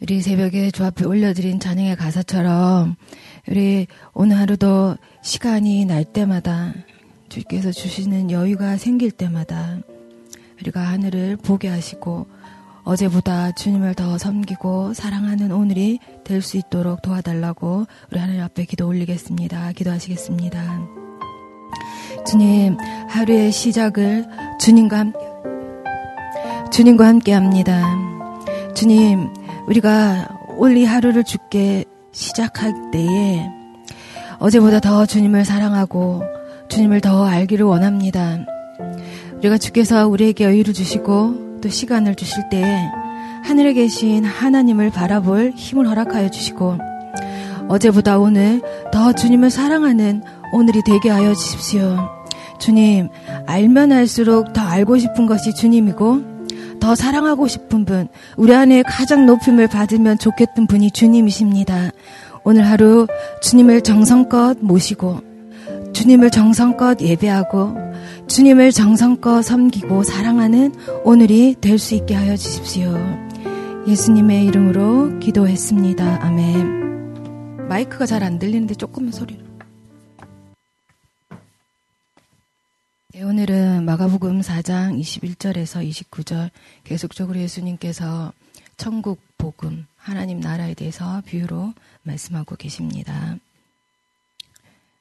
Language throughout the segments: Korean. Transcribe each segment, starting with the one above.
우리 새벽에 주 앞에 올려드린 찬양의 가사처럼 우리 오늘 하루도 시간이 날 때마다 주께서 주시는 여유가 생길 때마다 우리가 하늘을 보게 하시고 어제보다 주님을 더 섬기고 사랑하는 오늘이 될 수 있도록 도와달라고 우리 하늘 앞에 기도 올리겠습니다. 기도하시겠습니다. 주님, 하루의 시작을 주님과 함께, 주님과 함께 합니다. 주님, 우리가 올리 하루를 죽게 시작할 때에 어제보다 더 주님을 사랑하고 주님을 더 알기를 원합니다. 우리가 주께서 우리에게 여유를 주시고 또 시간을 주실 때에 하늘에 계신 하나님을 바라볼 힘을 허락하여 주시고 어제보다 오늘 더 주님을 사랑하는 오늘이 되게 하여 주십시오. 주님, 알면 알수록 더 알고 싶은 것이 주님이고 더 사랑하고 싶은 분, 우리 안에 가장 높임을 받으면 좋겠던 분이 주님이십니다. 오늘 하루 주님을 정성껏 모시고, 주님을 정성껏 예배하고, 주님을 정성껏 섬기고 사랑하는 오늘이 될 수 있게 하여 주십시오. 예수님의 이름으로 기도했습니다. 아멘. 마이크가 잘 안 들리는데 조금만 소리로. 네, 오늘은 마가복음 4장 21절에서 29절 계속적으로 예수님께서 천국 복음, 하나님 나라에 대해서 비유로 말씀하고 계십니다.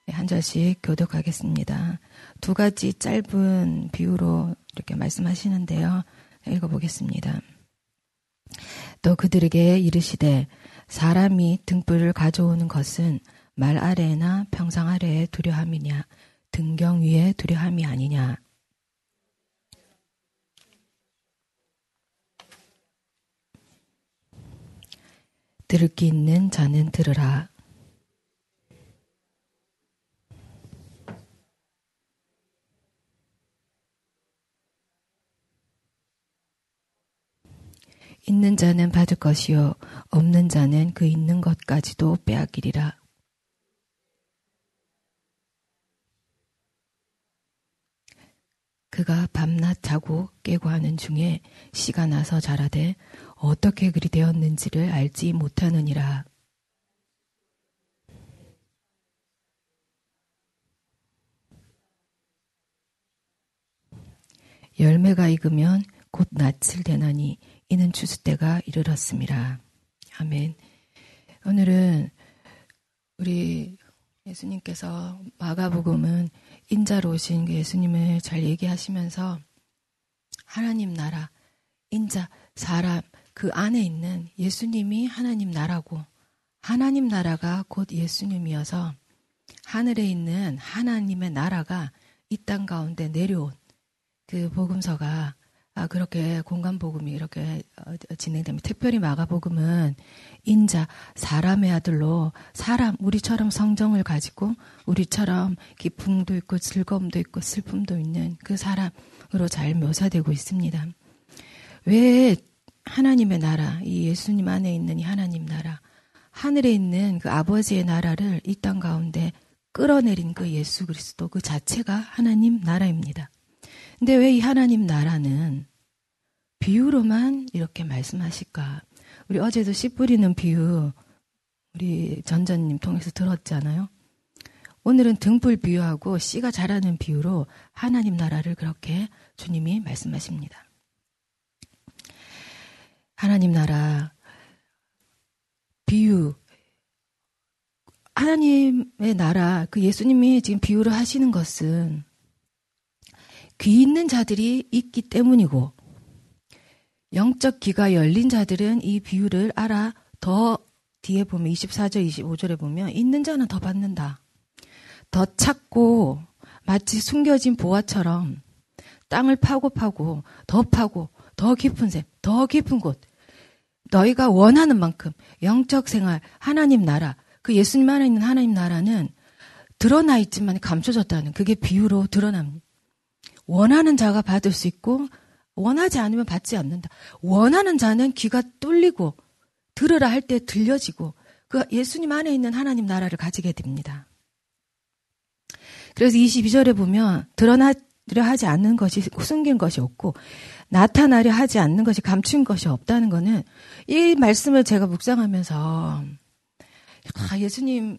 네, 한 절씩 교독하겠습니다. 두 가지 짧은 비유로 이렇게 말씀하시는데요. 읽어보겠습니다. 또 그들에게 이르시되 사람이 등불을 가져오는 것은 말 아래나 평상 아래에 두려함이냐 등경 위에 두려함이 아니냐. 들을 기 있는 자는 들으라. 있는 자는 받을 것이요 없는 자는 그 있는 것까지도 빼앗기리라. 그가 밤낮 자고 깨고 하는 중에 씨가 나서 자라되 어떻게 그리 되었는지를 알지 못하느니라. 열매가 익으면 곧 낯을 대나니 이는 추수 때가 이르렀습니다. 아멘. 오늘은 우리 예수님께서 마가복음은 인자로 오신 그 예수님을 잘 얘기하시면서 하나님 나라, 인자, 사람, 그 안에 있는 예수님이 하나님 나라고 하나님 나라가 곧 예수님이어서 하늘에 있는 하나님의 나라가 이 땅 가운데 내려온 그 복음서가 아, 그렇게 공간 복음이 이렇게 어, 진행됩니다. 특별히 마가복음은 인자 사람의 아들로 사람 우리처럼 성정을 가지고 우리처럼 기쁨도 있고 즐거움도 있고 슬픔도 있는 그 사람으로 잘 묘사되고 있습니다. 왜 하나님의 나라, 이 예수님 안에 있는 이 하나님 나라, 하늘에 있는 그 아버지의 나라를 이 땅 가운데 끌어내린 그 예수 그리스도 그 자체가 하나님 나라입니다. 근데 왜 이 하나님 나라는 비유로만 이렇게 말씀하실까? 우리 어제도 씨 뿌리는 비유 우리 전전님 통해서 들었잖아요. 오늘은 등불 비유하고 씨가 자라는 비유로 하나님 나라를 그렇게 주님이 말씀하십니다. 하나님 나라 비유 하나님의 나라 그 예수님이 지금 비유를 하시는 것은 귀 있는 자들이 있기 때문이고 영적 귀가 열린 자들은 이 비유를 알아 더 뒤에 보면 24절 25절에 보면 있는 자는 더 받는다. 더 찾고 마치 숨겨진 보화처럼 땅을 파고 파고 더 파고 더 깊은 샘, 더 깊은 곳 너희가 원하는 만큼 영적 생활, 하나님 나라, 그 예수님 안에 있는 하나님 나라는 드러나 있지만 감춰졌다는 그게 비유로 드러납니다. 원하는 자가 받을 수 있고 원하지 않으면 받지 않는다. 원하는 자는 귀가 뚫리고 들으라 할 때 들려지고 그 예수님 안에 있는 하나님 나라를 가지게 됩니다. 그래서 22절에 보면 드러나 하지 않는 것이 숨긴 것이 없고 나타나려 하지 않는 것이 감춘 것이 없다는 거는 이 말씀을 제가 묵상하면서 아, 예수님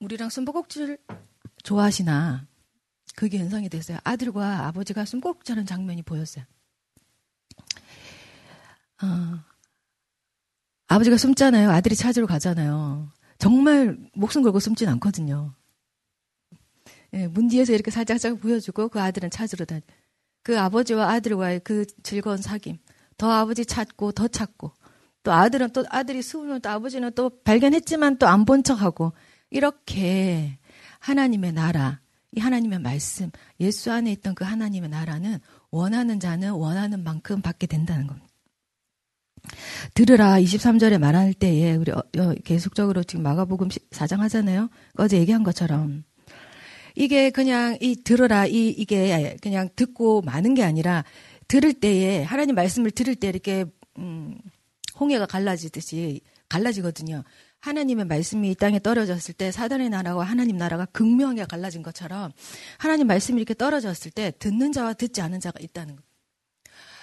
우리랑 숨바꼭질 좋아하시나 그게 연상이 됐어요. 아들과 아버지가 숨바꼭질하는 장면이 보였어요. 어, 아버지가 숨잖아요. 아들이 찾으러 가잖아요. 정말 목숨 걸고 숨진 않거든요. 예, 문 뒤에서 이렇게 살짝살짝 보여주고 그 아들은 찾으러 다니. 그 아버지와 아들과의 그 즐거운 사귐. 더 아버지 찾고 더 찾고 또 아들은 또 아들이 숨으면 또 아버지는 또 발견했지만 또 안 본 척하고 이렇게 하나님의 나라, 이 하나님의 말씀, 예수 안에 있던 그 하나님의 나라는 원하는 자는 원하는 만큼 받게 된다는 겁니다. 들으라 23절에 말할 때에 우리 어, 어, 계속적으로 지금 마가복음 4장 하잖아요. 어제 얘기한 것처럼 이게 그냥 이 들어라 이 이게 그냥 듣고 마는 게 아니라 들을 때에 하나님 말씀을 들을 때 이렇게 음 홍해가 갈라지듯이 갈라지거든요. 하나님의 말씀이 이 땅에 떨어졌을 때 사단의 나라와 하나님 나라가 극명하게 갈라진 것처럼 하나님 말씀이 이렇게 떨어졌을 때 듣는 자와 듣지 않은 자가 있다는 거.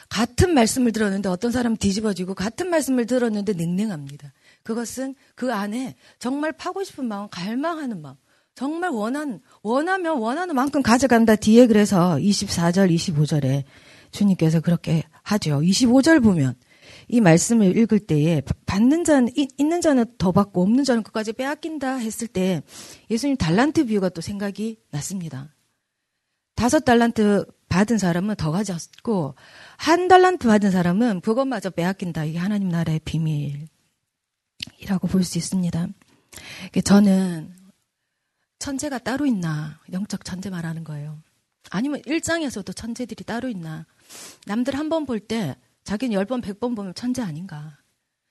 같은 말씀을 들었는데 어떤 사람은 뒤집어지고 같은 말씀을 들었는데 냉랭합니다. 그것은 그 안에 정말 파고 싶은 마음, 갈망하는 마음, 정말 원하는, 원하면 원하는 만큼 가져간다. 뒤에 그래서 24절, 25절에 주님께서 그렇게 하죠. 25절 보면 이 말씀을 읽을 때에 받는 자는 있는 자는 더 받고 없는 자는 끝까지 빼앗긴다 했을 때 예수님 달란트 비유가 또 생각이 났습니다. 다섯 달란트 받은 사람은 더 가졌고 한 달란트 받은 사람은 그것마저 빼앗긴다. 이게 하나님 나라의 비밀이라고 볼 수 있습니다. 저는 천재가 따로 있나 영적 천재 말하는 거예요. 아니면 일장에서도 천재들이 따로 있나 남들 한 번 볼 때 자기는 열 번, 백번 보면 천재 아닌가.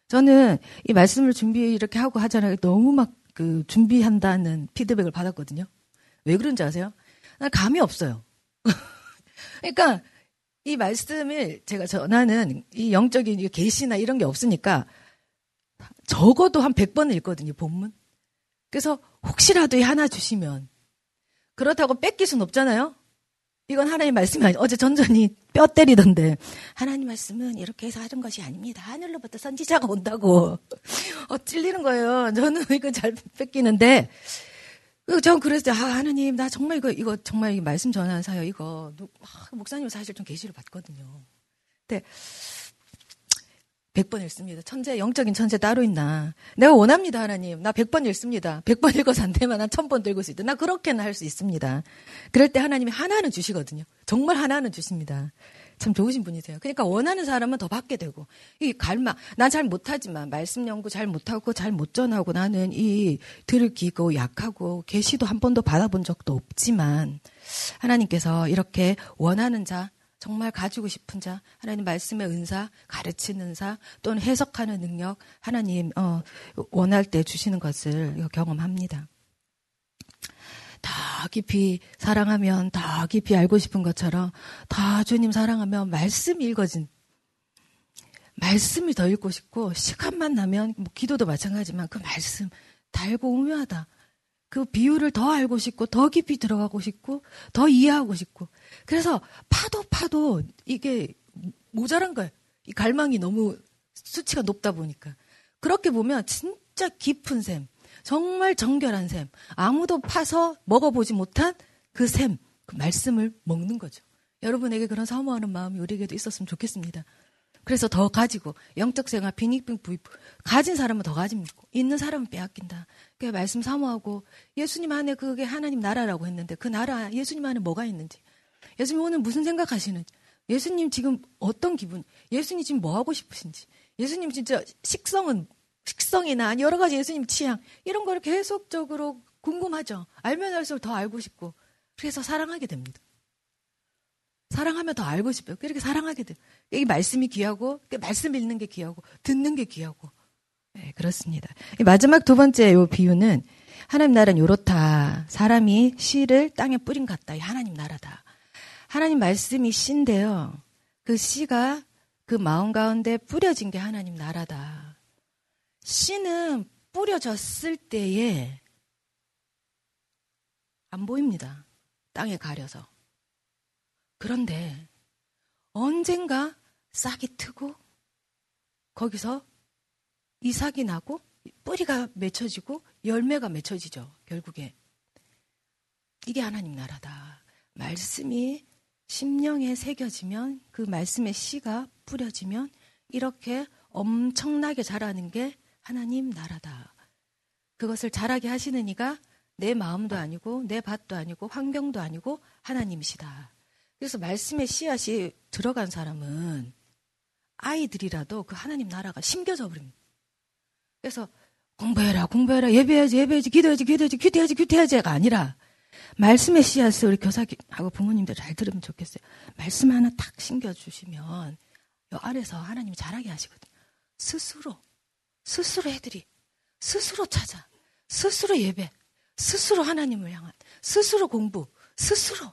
저는 이 말씀을 준비 이렇게 하고 하잖아요. 너무 막 그 준비한다는 피드백을 받았거든요. 왜 그런지 아세요? 난 감이 없어요. 그러니까 이 말씀을 제가 전하는 이 영적인 계시나 이런 게 없으니까 적어도 한 100번을 읽거든요, 본문. 그래서 혹시라도 하나 주시면 그렇다고 뺏길 순 없잖아요. 이건 하나님 말씀이 아니 어제 전전히 뼈 때리던데 하나님 말씀은 이렇게 해서 하는 것이 아닙니다. 하늘로부터 선지자가 온다고 어 찔리는 거예요. 저는 이거 잘 뺏기는데 전 그랬어요. 아 하나님 나 정말 이거 이거 정말 이 말씀 전하는 사요 이거 아, 목사님 사실 좀 계시를 받거든요. 근데 100번 읽습니다. 천재, 영적인 천재 따로 있나. 내가 원합니다, 하나님. 나 100번 읽습니다. 100번 읽어서 안 되면 난 1000번 읽을 수 있다. 나 그렇게는 할 수 있습니다. 그럴 때 하나님이 하나는 주시거든요. 정말 하나는 주십니다. 참 좋으신 분이세요. 그러니까 원하는 사람은 더 받게 되고, 이 갈망, 난 잘 못하지만, 말씀 연구 잘 못하고, 잘 못 전하고, 나는 이 들을 기고 약하고, 계시도 한 번도 받아본 적도 없지만, 하나님께서 이렇게 원하는 자, 정말 가지고 싶은 자, 하나님 말씀의 은사, 가르치는 은사, 또는 해석하는 능력, 하나님 어, 원할 때 주시는 것을 경험합니다. 더 깊이 사랑하면 더 깊이 알고 싶은 것처럼 더 주님 사랑하면 말씀이 읽어진 말씀이 더 읽고 싶고 시간만 나면 뭐 기도도 마찬가지지만 그 말씀 달고 오묘하다. 그 비유를 더 알고 싶고 더 깊이 들어가고 싶고 더 이해하고 싶고 그래서 파도 파도 이게 모자란 거예요. 이 갈망이 너무 수치가 높다 보니까 그렇게 보면 진짜 깊은 샘, 정말 정결한 샘, 아무도 파서 먹어보지 못한 그 샘, 그 말씀을 먹는 거죠. 여러분에게 그런 사모하는 마음이 우리에게도 있었으면 좋겠습니다. 그래서 더 가지고 영적 생활 빈익빈 부입 가진 사람은 더 가지고 있는 사람은 빼앗긴다. 그 말씀 사모하고 예수님 안에 그게 하나님 나라라고 했는데 그 나라 예수님 안에 뭐가 있는지. 예수님 오늘 무슨 생각하시는지. 예수님 지금 어떤 기분? 예수님 지금 뭐 하고 싶으신지. 예수님 진짜 식성은 식성이나 여러 가지 예수님 취향. 이런 거를 계속적으로 궁금하죠. 알면 알수록 더 알고 싶고. 그래서 사랑하게 됩니다. 사랑하면 더 알고 싶어요. 그렇게 사랑하게 돼요. 이 말씀이 귀하고, 말씀 읽는 게 귀하고, 듣는 게 귀하고. 네, 그렇습니다. 마지막 두 번째 요 비유는 하나님 나라는 요렇다. 사람이 씨를 땅에 뿌린 같다. 이 하나님 나라다. 하나님 말씀이 씨인데요. 그 씨가 그 마음 가운데 뿌려진 게 하나님 나라다. 씨는 뿌려졌을 때에 안 보입니다. 땅에 가려서. 그런데 언젠가 싹이 트고 거기서 이삭이 나고 뿌리가 맺혀지고 열매가 맺혀지죠. 결국에 이게 하나님 나라다. 말씀이 심령에 새겨지면 그 말씀의 씨가 뿌려지면 이렇게 엄청나게 자라는 게 하나님 나라다. 그것을 자라게 하시는 이가 내 마음도 아니고 내 밭도 아니고 환경도 아니고 하나님이시다. 그래서 말씀의 씨앗이 들어간 사람은 아이들이라도 그 하나님 나라가 심겨져 버립니다. 그래서 공부해라, 공부해라, 예배해야지, 예배해야지, 기도해야지, 기도해야지, 기도해야지, 기도해야지가 아니라 말씀의 씨앗을 우리 교사하고 부모님들 잘 들으면 좋겠어요. 말씀 하나 탁 심겨주시면 요 아래서 하나님이 잘하게 하시거든요. 스스로, 스스로 해드리, 스스로 찾아, 스스로 예배, 스스로 하나님을 향한, 스스로 공부, 스스로.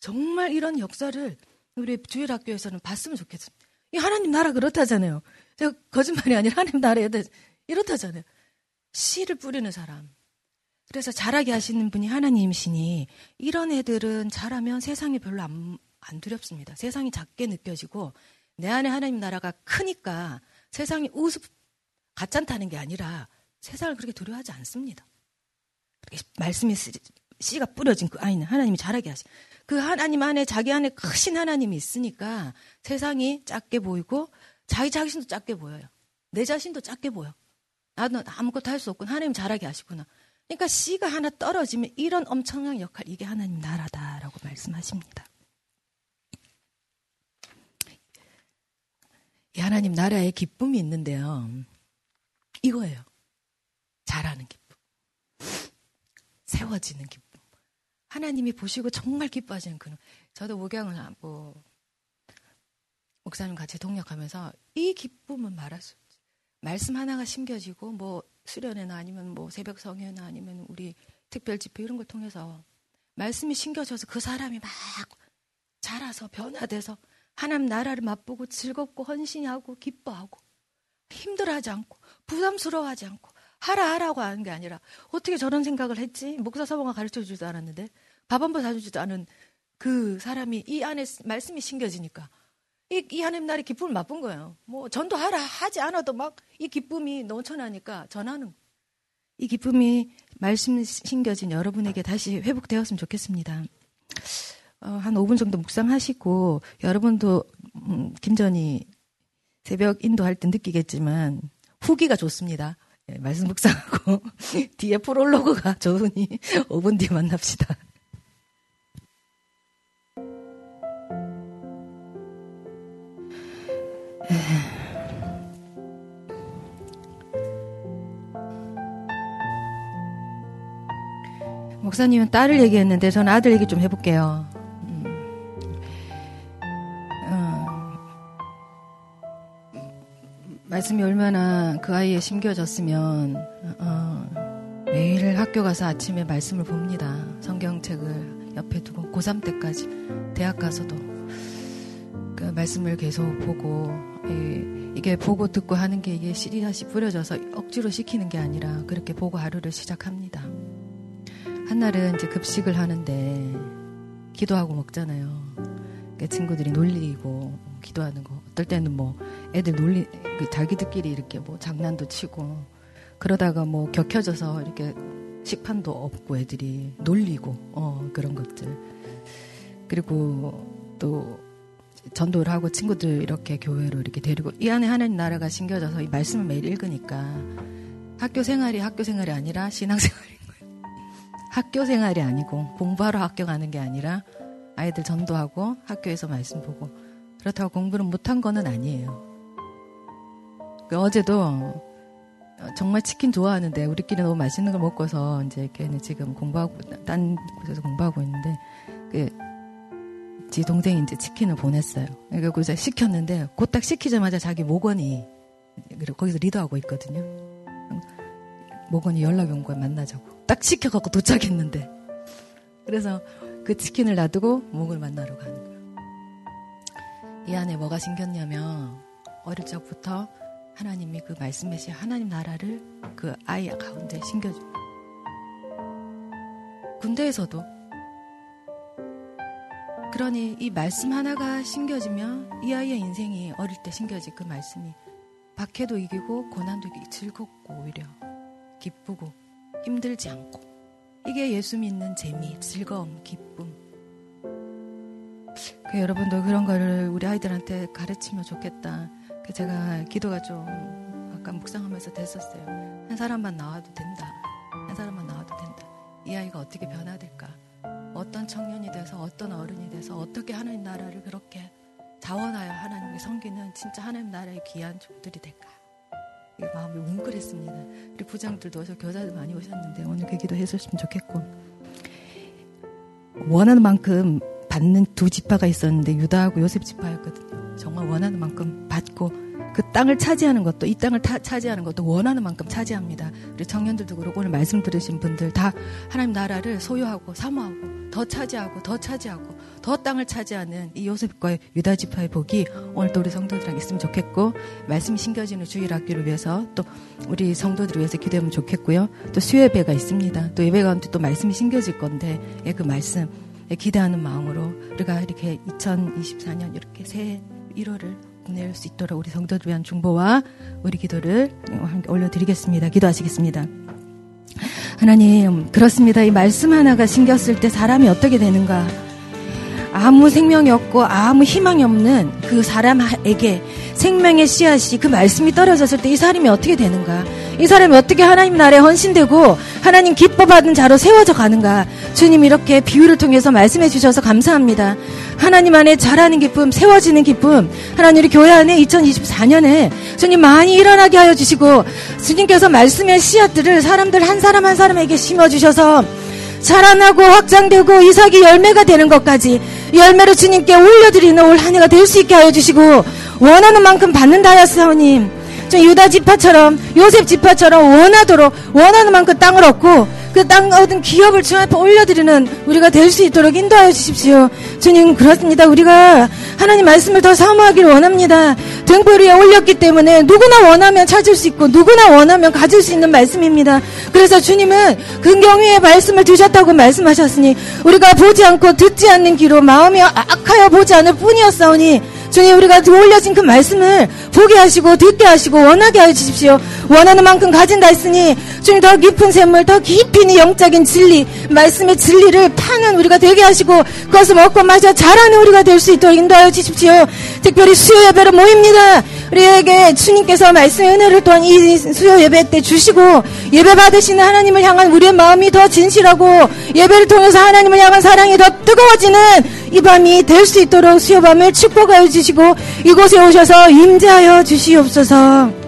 정말 이런 역사를 우리 주일 학교에서는 봤으면 좋겠습니다. 이 하나님 나라 그렇다잖아요. 제가 거짓말이 아니라 하나님 나라에 이렇다잖아요. 씨를 뿌리는 사람. 그래서 잘하게 하시는 분이 하나님이시니 이런 애들은 잘하면 세상이 별로 안, 안 두렵습니다. 세상이 작게 느껴지고 내 안에 하나님 나라가 크니까 세상이 우습 가짠다는 게 아니라 세상을 그렇게 두려워하지 않습니다. 말씀이 씨가 뿌려진 그 아이는 하나님이 잘하게 하시. 그 하나님 안에 자기 안에 크신 하나님이 있으니까 세상이 작게 보이고 자기 자신도 작게 보여요. 내 자신도 작게 보여. 나도 아무것도 할 수 없군. 하나님 잘하게 하시구나. 그러니까 씨가 하나 떨어지면 이런 엄청난 역할 이게 하나님 나라다라고 말씀하십니다. 이 하나님 나라에 기쁨이 있는데요. 이거예요. 잘하는 기쁨. 세워지는 기쁨. 하나님이 보시고 정말 기뻐하시는 그런. 저도 목양을 뭐 목사님 같이 동역하면서 이 기쁨은 말할 수 없지. 말씀 하나가 심겨지고 뭐 수련회나 아니면 뭐 새벽 성회나 아니면 우리 특별 집회 이런 걸 통해서 말씀이 심겨져서 그 사람이 막 자라서 변화돼서 하나님 나라를 맛보고 즐겁고 헌신하고 기뻐하고 힘들어하지 않고 부담스러워하지 않고 하라 하라고 하는 게 아니라 어떻게 저런 생각을 했지 목사 서방가 가르쳐 주지도 않았는데 밥 한 번 사주지도 않은 그 사람이 이 안에 말씀이 심겨지니까 이, 이 하나님 나라의 기쁨을 맛본 거예요. 뭐 전도하라 하지 않아도 막 이 기쁨이 넘쳐나니까 전하는 이 기쁨이 말씀 심겨진 여러분에게 다시 회복되었으면 좋겠습니다. 어, 한 5분 정도 묵상하시고 여러분도 음, 김전이 새벽 인도할 때 느끼겠지만 후기가 좋습니다. 예, 말씀 묵상하고 뒤에 프롤로그가 좋으니 5분 뒤에 만납시다. 목사님은 딸을 얘기했는데 저는 아들 얘기 좀 해볼게요. 말씀이 얼마나 그 아이에 심겨졌으면 어, 매일 학교 가서 아침에 말씀을 봅니다. 성경책을 옆에 두고 고3 때까지 대학 가서도 그 말씀을 계속 보고 이 게 보고 듣고 하는 게 이게 씨앗이 뿌려져서 억지로 시키는 게 아니라 그렇게 보고 하루를 시작합니다. 한날은 이제 급식을 하는데 기도하고 먹잖아요. 그러니까 친구들이 놀리고 기도하는 거. 어떨 때는 뭐 애들 놀리 그 자기들끼리 이렇게 뭐 장난도 치고 그러다가 뭐 격혀져서 이렇게 식판도 없고 애들이 놀리고 어 그런 것들. 그리고 또 전도를 하고 친구들 이렇게 교회로 이렇게 데리고 이 안에 하나님 나라가 심겨져서 이 말씀을 매일 읽으니까 학교 생활이 학교 생활이 아니라 신앙 생활이 학교 생활이 아니고 공부하러 학교 가는 게 아니라 아이들 전도하고 학교에서 말씀 보고 그렇다고 공부를 못한 거는 아니에요. 그 어제도 정말 치킨 좋아하는데 우리끼리 너무 맛있는 걸 먹고서 이제 걔는 지금 공부하고 딴 곳에서 공부하고 있는데 그지 동생이 이제 치킨을 보냈어요. 그리고 이제 시켰는데 곧 딱 시키자마자 자기 모건이 거기서 리더하고 있거든요. 모건이 연락이 온 거야 만나자고. 딱 시켜갖고 도착했는데. 그래서 그 치킨을 놔두고 목을 만나러 가는 거예요. 이 안에 뭐가 생겼냐면 어릴 적부터 하나님이 그 말씀하신 하나님 나라를 그 아이 가운데 심겨줘. 군대에서도 그러니 이 말씀 하나가 신겨지면 이 아이의 인생이 어릴 때 신겨진 그 말씀이 박해도 이기고 고난도 이기고 즐겁고 오히려 기쁘고 힘들지 않고 이게 예수 믿는 재미, 즐거움, 기쁨. 그 여러분도 그런 거를 우리 아이들한테 가르치면 좋겠다. 그 제가 기도가 좀 아까 묵상하면서 됐었어요. 한 사람만 나와도 된다. 한 사람만 나와도 된다. 이 아이가 어떻게 변화될까? 어떤 청년이 돼서 어떤 어른이 돼서 어떻게 하나님 나라를 그렇게 자원하여 하나님께 섬기는 진짜 하나님 나라의 귀한 종들이 될까? 마음이 뭉클했습니다. 우리 부장들도 오셔 교사들 많이 오셨는데 오늘 그 기도 해주시면 좋겠고 원하는 만큼 받는 두 지파가 있었는데 유다하고 요셉 지파였거든요. 정말 원하는 만큼 받고 그 땅을 차지하는 것도 이 땅을 타, 차지하는 것도 원하는 만큼 차지합니다. 우리 청년들도 그렇고 오늘 말씀 들으신 분들 다 하나님 나라를 소유하고 사모하고 더 차지하고 더 차지하고 더 땅을 차지하는 이 요셉과 유다 지파의 복이 오늘도 우리 성도들에게 있으면 좋겠고 말씀이 신겨지는 주일 학교를 위해서 또 우리 성도들을 위해서 기도하면 좋겠고요. 또 수요예배가 있습니다. 또 예배 가운데 또 말씀이 신겨질 건데 예, 그 말씀 예, 기대하는 마음으로 우리가 이렇게 2024년 이렇게 새 1월을 보낼 수 있도록 우리 성도들 위한 중보와 우리 기도를 올려드리겠습니다. 기도하시겠습니다. 하나님, 그렇습니다. 이 말씀 하나가 신겼을 때 사람이 어떻게 되는가? 아무 생명이 없고 아무 희망이 없는 그 사람에게 생명의 씨앗이 그 말씀이 떨어졌을 때 이 사람이 어떻게 되는가? 이 사람이 어떻게 하나님 나라에 헌신되고 하나님 기뻐 받은 자로 세워져 가는가? 주님 이렇게 비유를 통해서 말씀해 주셔서 감사합니다. 하나님 안에 자라는 기쁨, 세워지는 기쁨, 하나님 우리 교회 안에 2024년에 주님 많이 일어나게 하여 주시고 주님께서 말씀의 씨앗들을 사람들 한 사람 한 사람에게 심어 주셔서 자라나고 확장되고 이삭이 열매가 되는 것까지 열매를 주님께 올려드리는 올 한 해가 될 수 있게 하여 주시고 원하는 만큼 받는다 하였사오님 저 유다 지파처럼 요셉 지파처럼 원하도록 원하는 만큼 땅을 얻고 그 땅 얻은 기업을 주 앞에 올려드리는 우리가 될 수 있도록 인도하여 주십시오. 주님 그렇습니다. 우리가 하나님 말씀을 더 사모하기를 원합니다. 등불 위에 올렸기 때문에 누구나 원하면 찾을 수 있고 누구나 원하면 가질 수 있는 말씀입니다. 그래서 주님은 근경위의 말씀을 두셨다고 말씀하셨으니 우리가 보지 않고 듣지 않는 귀로 마음이 악하여 보지 않을 뿐이었사오니 주님 우리가 올려진 그 말씀을 보게 하시고 듣게 하시고 원하게 하여 주십시오. 원하는 만큼 가진다 했으니 주님 더 깊은 샘물 더 깊이 영적인 진리 말씀의 진리를 파는 우리가 되게 하시고 그것을 먹고 마셔 자라는 우리가 될 수 있도록 인도하여 주십시오. 특별히 수요 예배로 모입니다. 우리에게 주님께서 말씀의 은혜를 또한 이 수요 예배 때 주시고 예배 받으시는 하나님을 향한 우리의 마음이 더 진실하고 예배를 통해서 하나님을 향한 사랑이 더 뜨거워지는 이 밤이 될 수 있도록 수요 밤을 축복하여 주시고 이곳에 오셔서 임재하여 주시옵소서.